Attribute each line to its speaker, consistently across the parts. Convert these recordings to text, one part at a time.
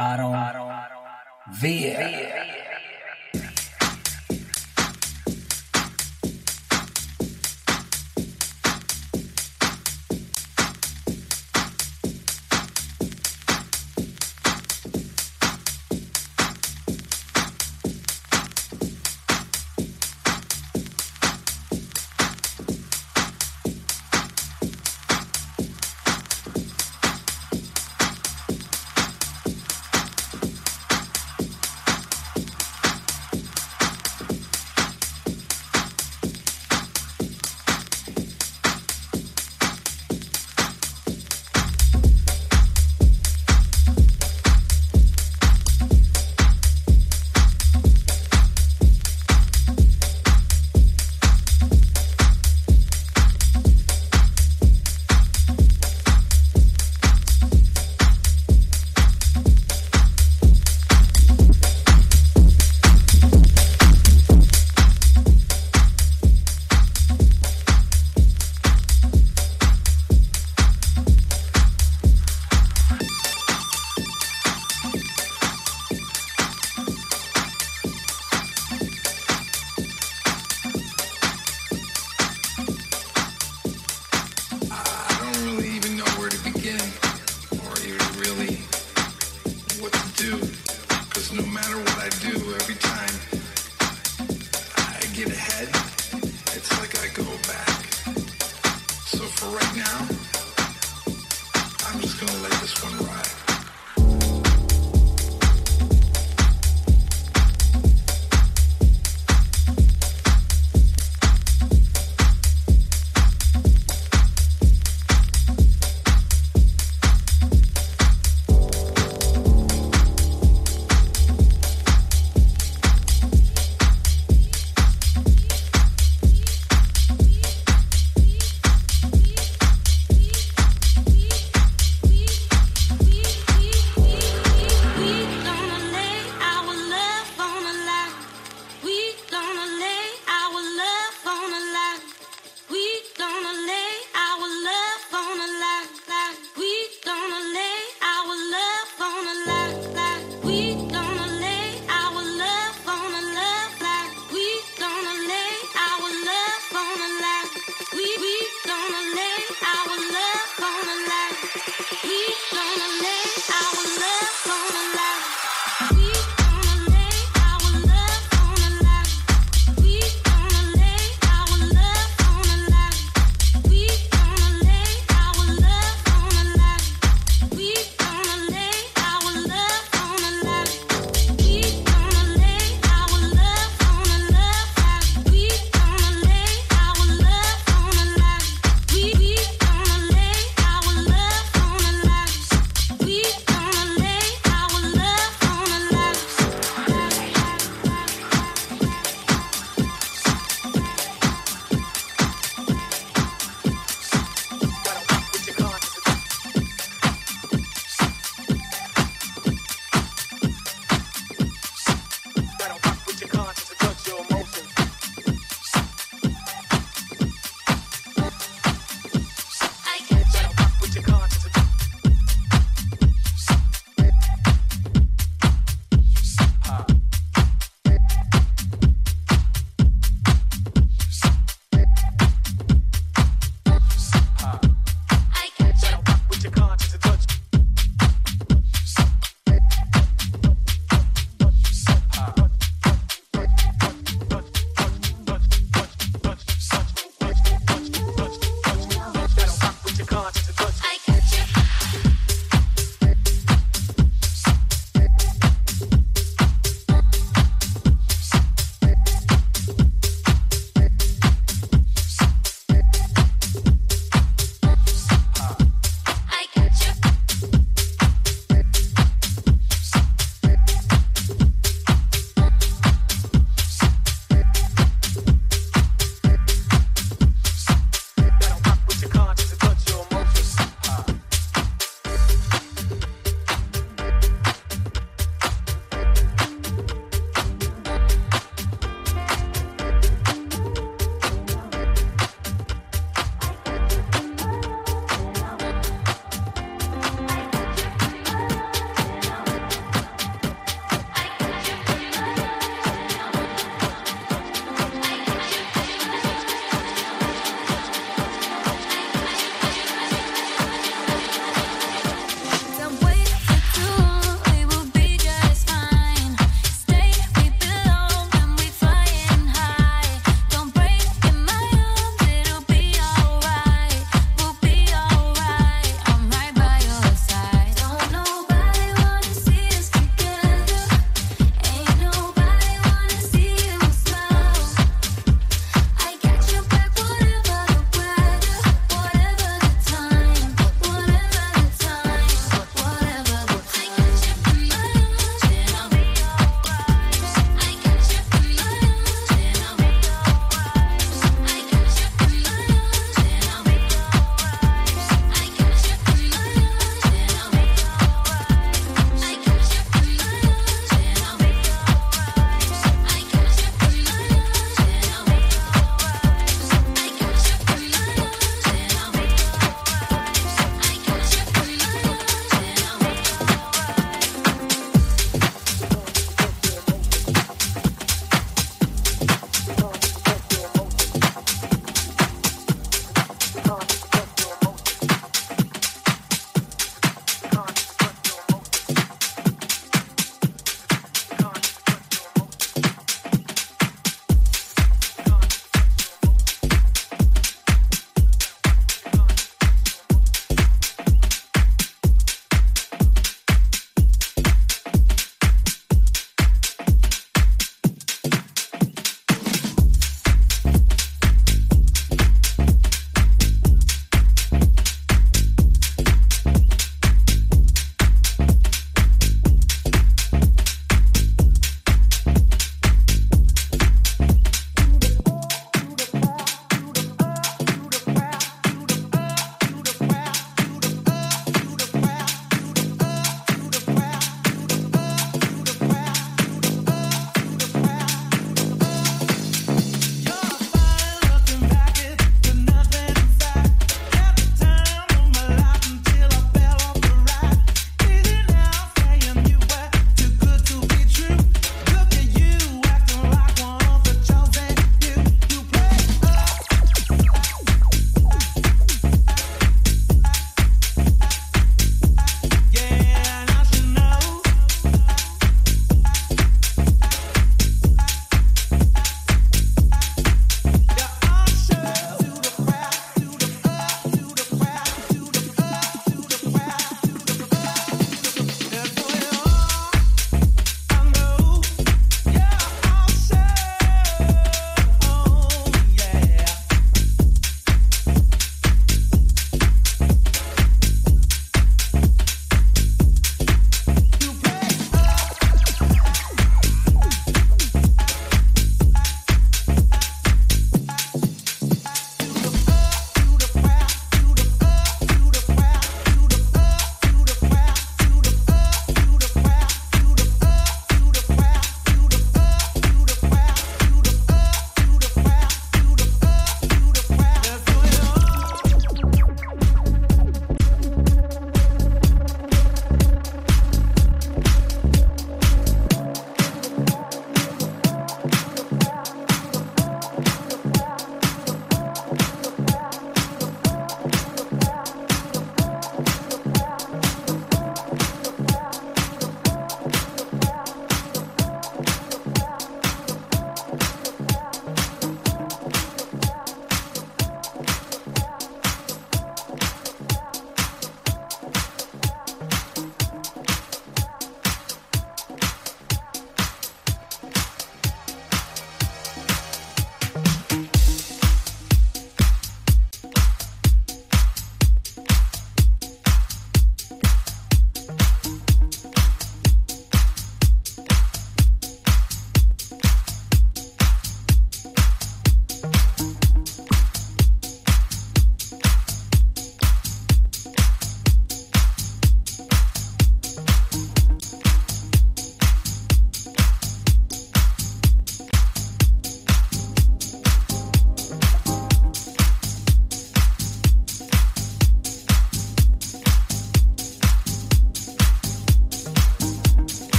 Speaker 1: I don't, I don't, I don't, I don't.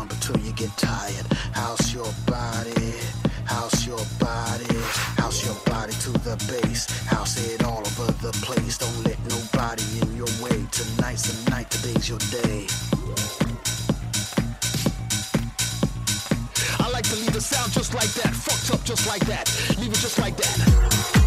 Speaker 1: Jump, until you get tired. House your body. House your body. House your body to the base. House it all over the place. Don't let nobody in your way. Tonight's the night. Today's your day.
Speaker 2: I like to leave the sound just like that, fucked up just like that, leave it just like that.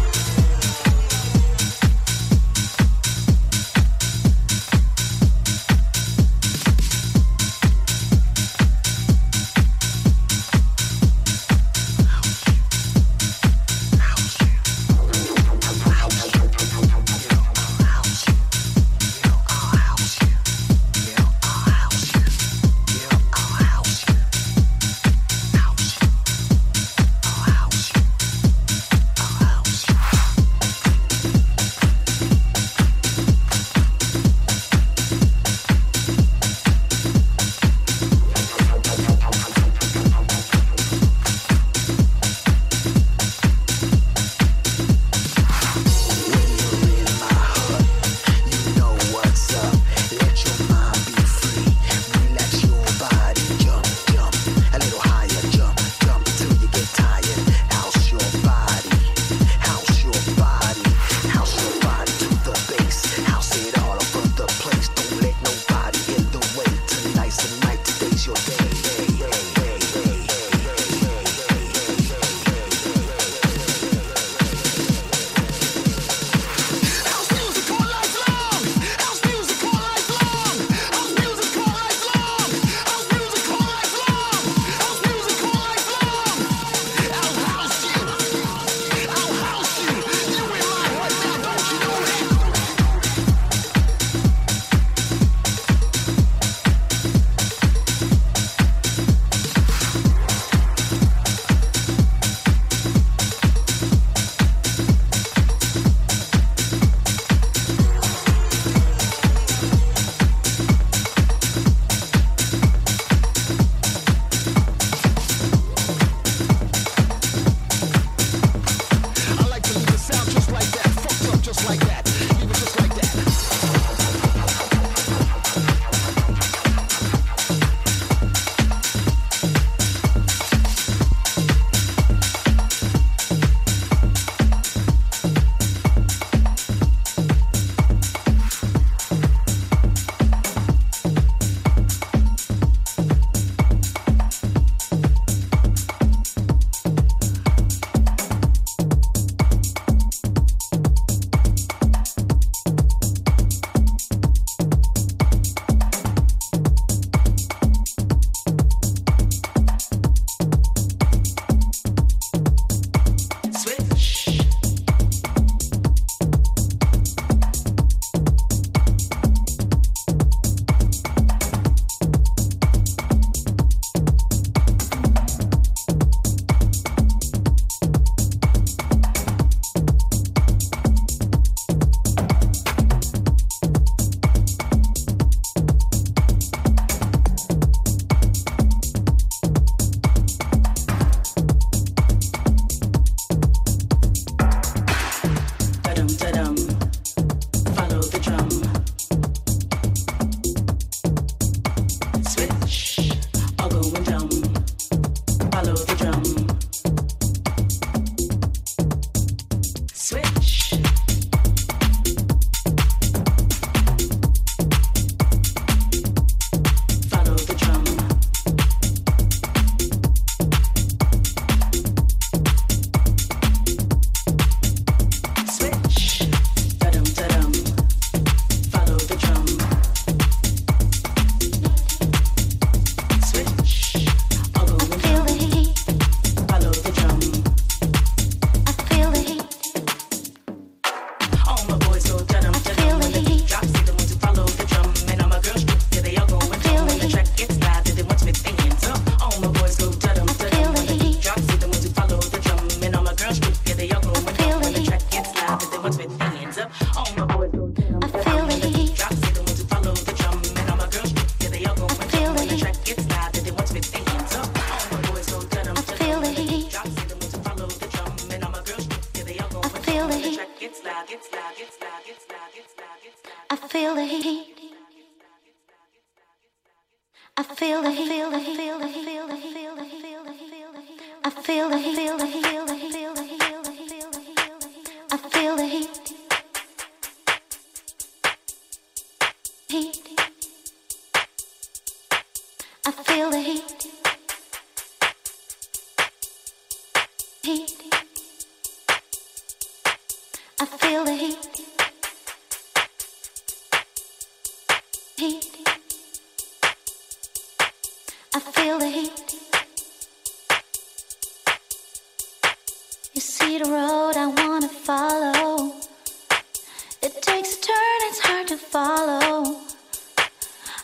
Speaker 3: It takes a turn, it's hard to follow.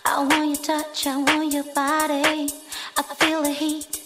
Speaker 3: I want your touch, I want your body. I feel the heat.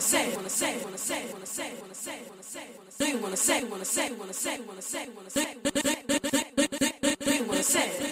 Speaker 3: wanna say, wanna say, wanna say, wanna say, wanna say, wanna say, wanna say, wanna say, wanna say, wanna say, wanna
Speaker 4: say, wanna say, wanna say, wanna say, wanna say?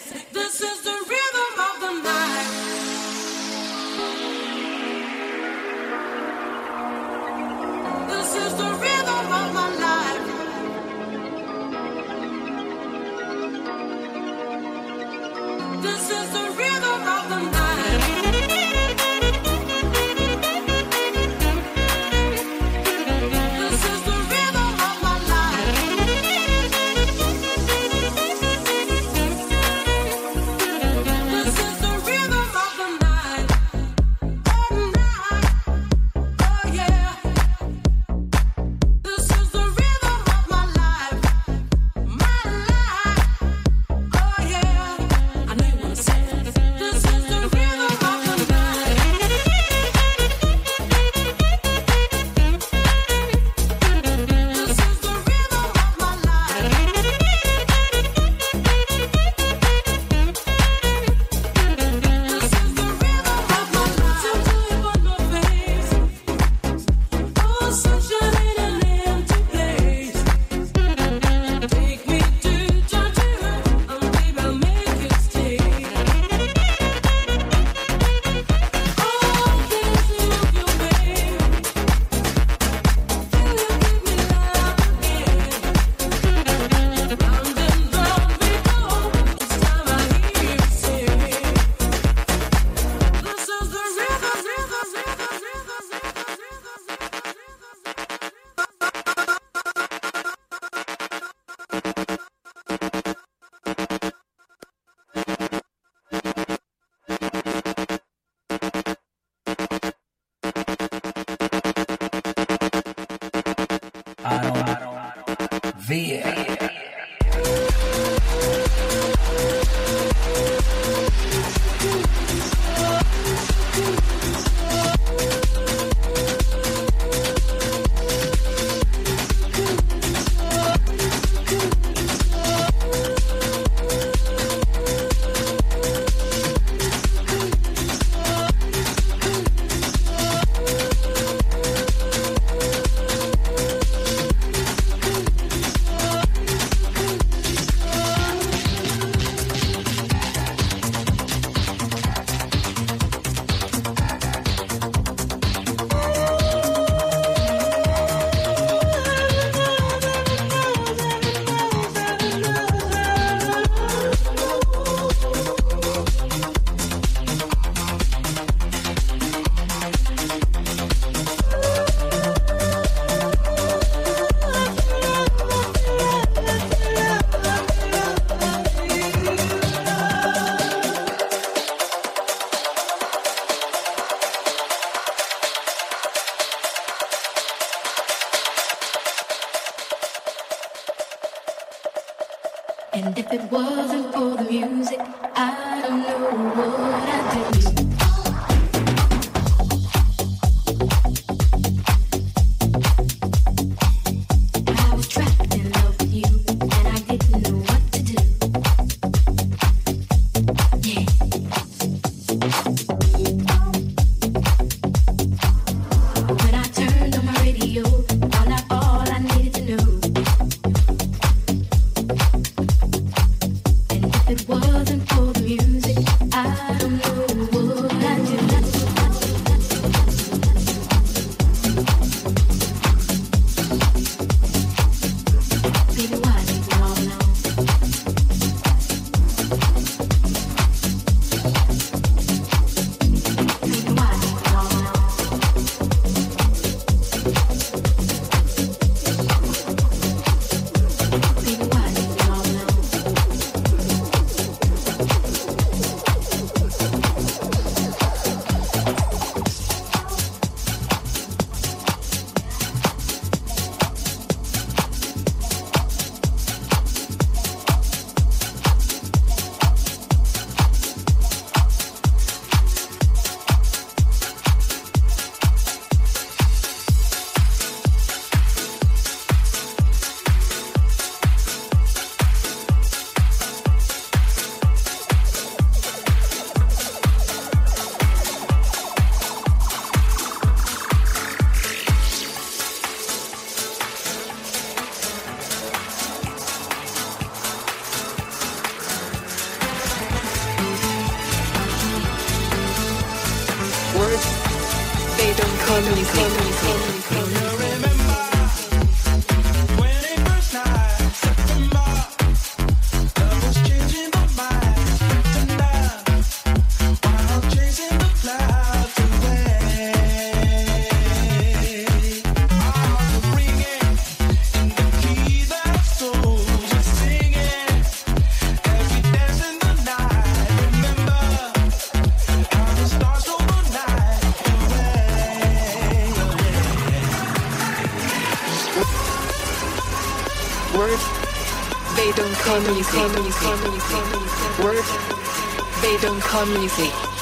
Speaker 5: Relax,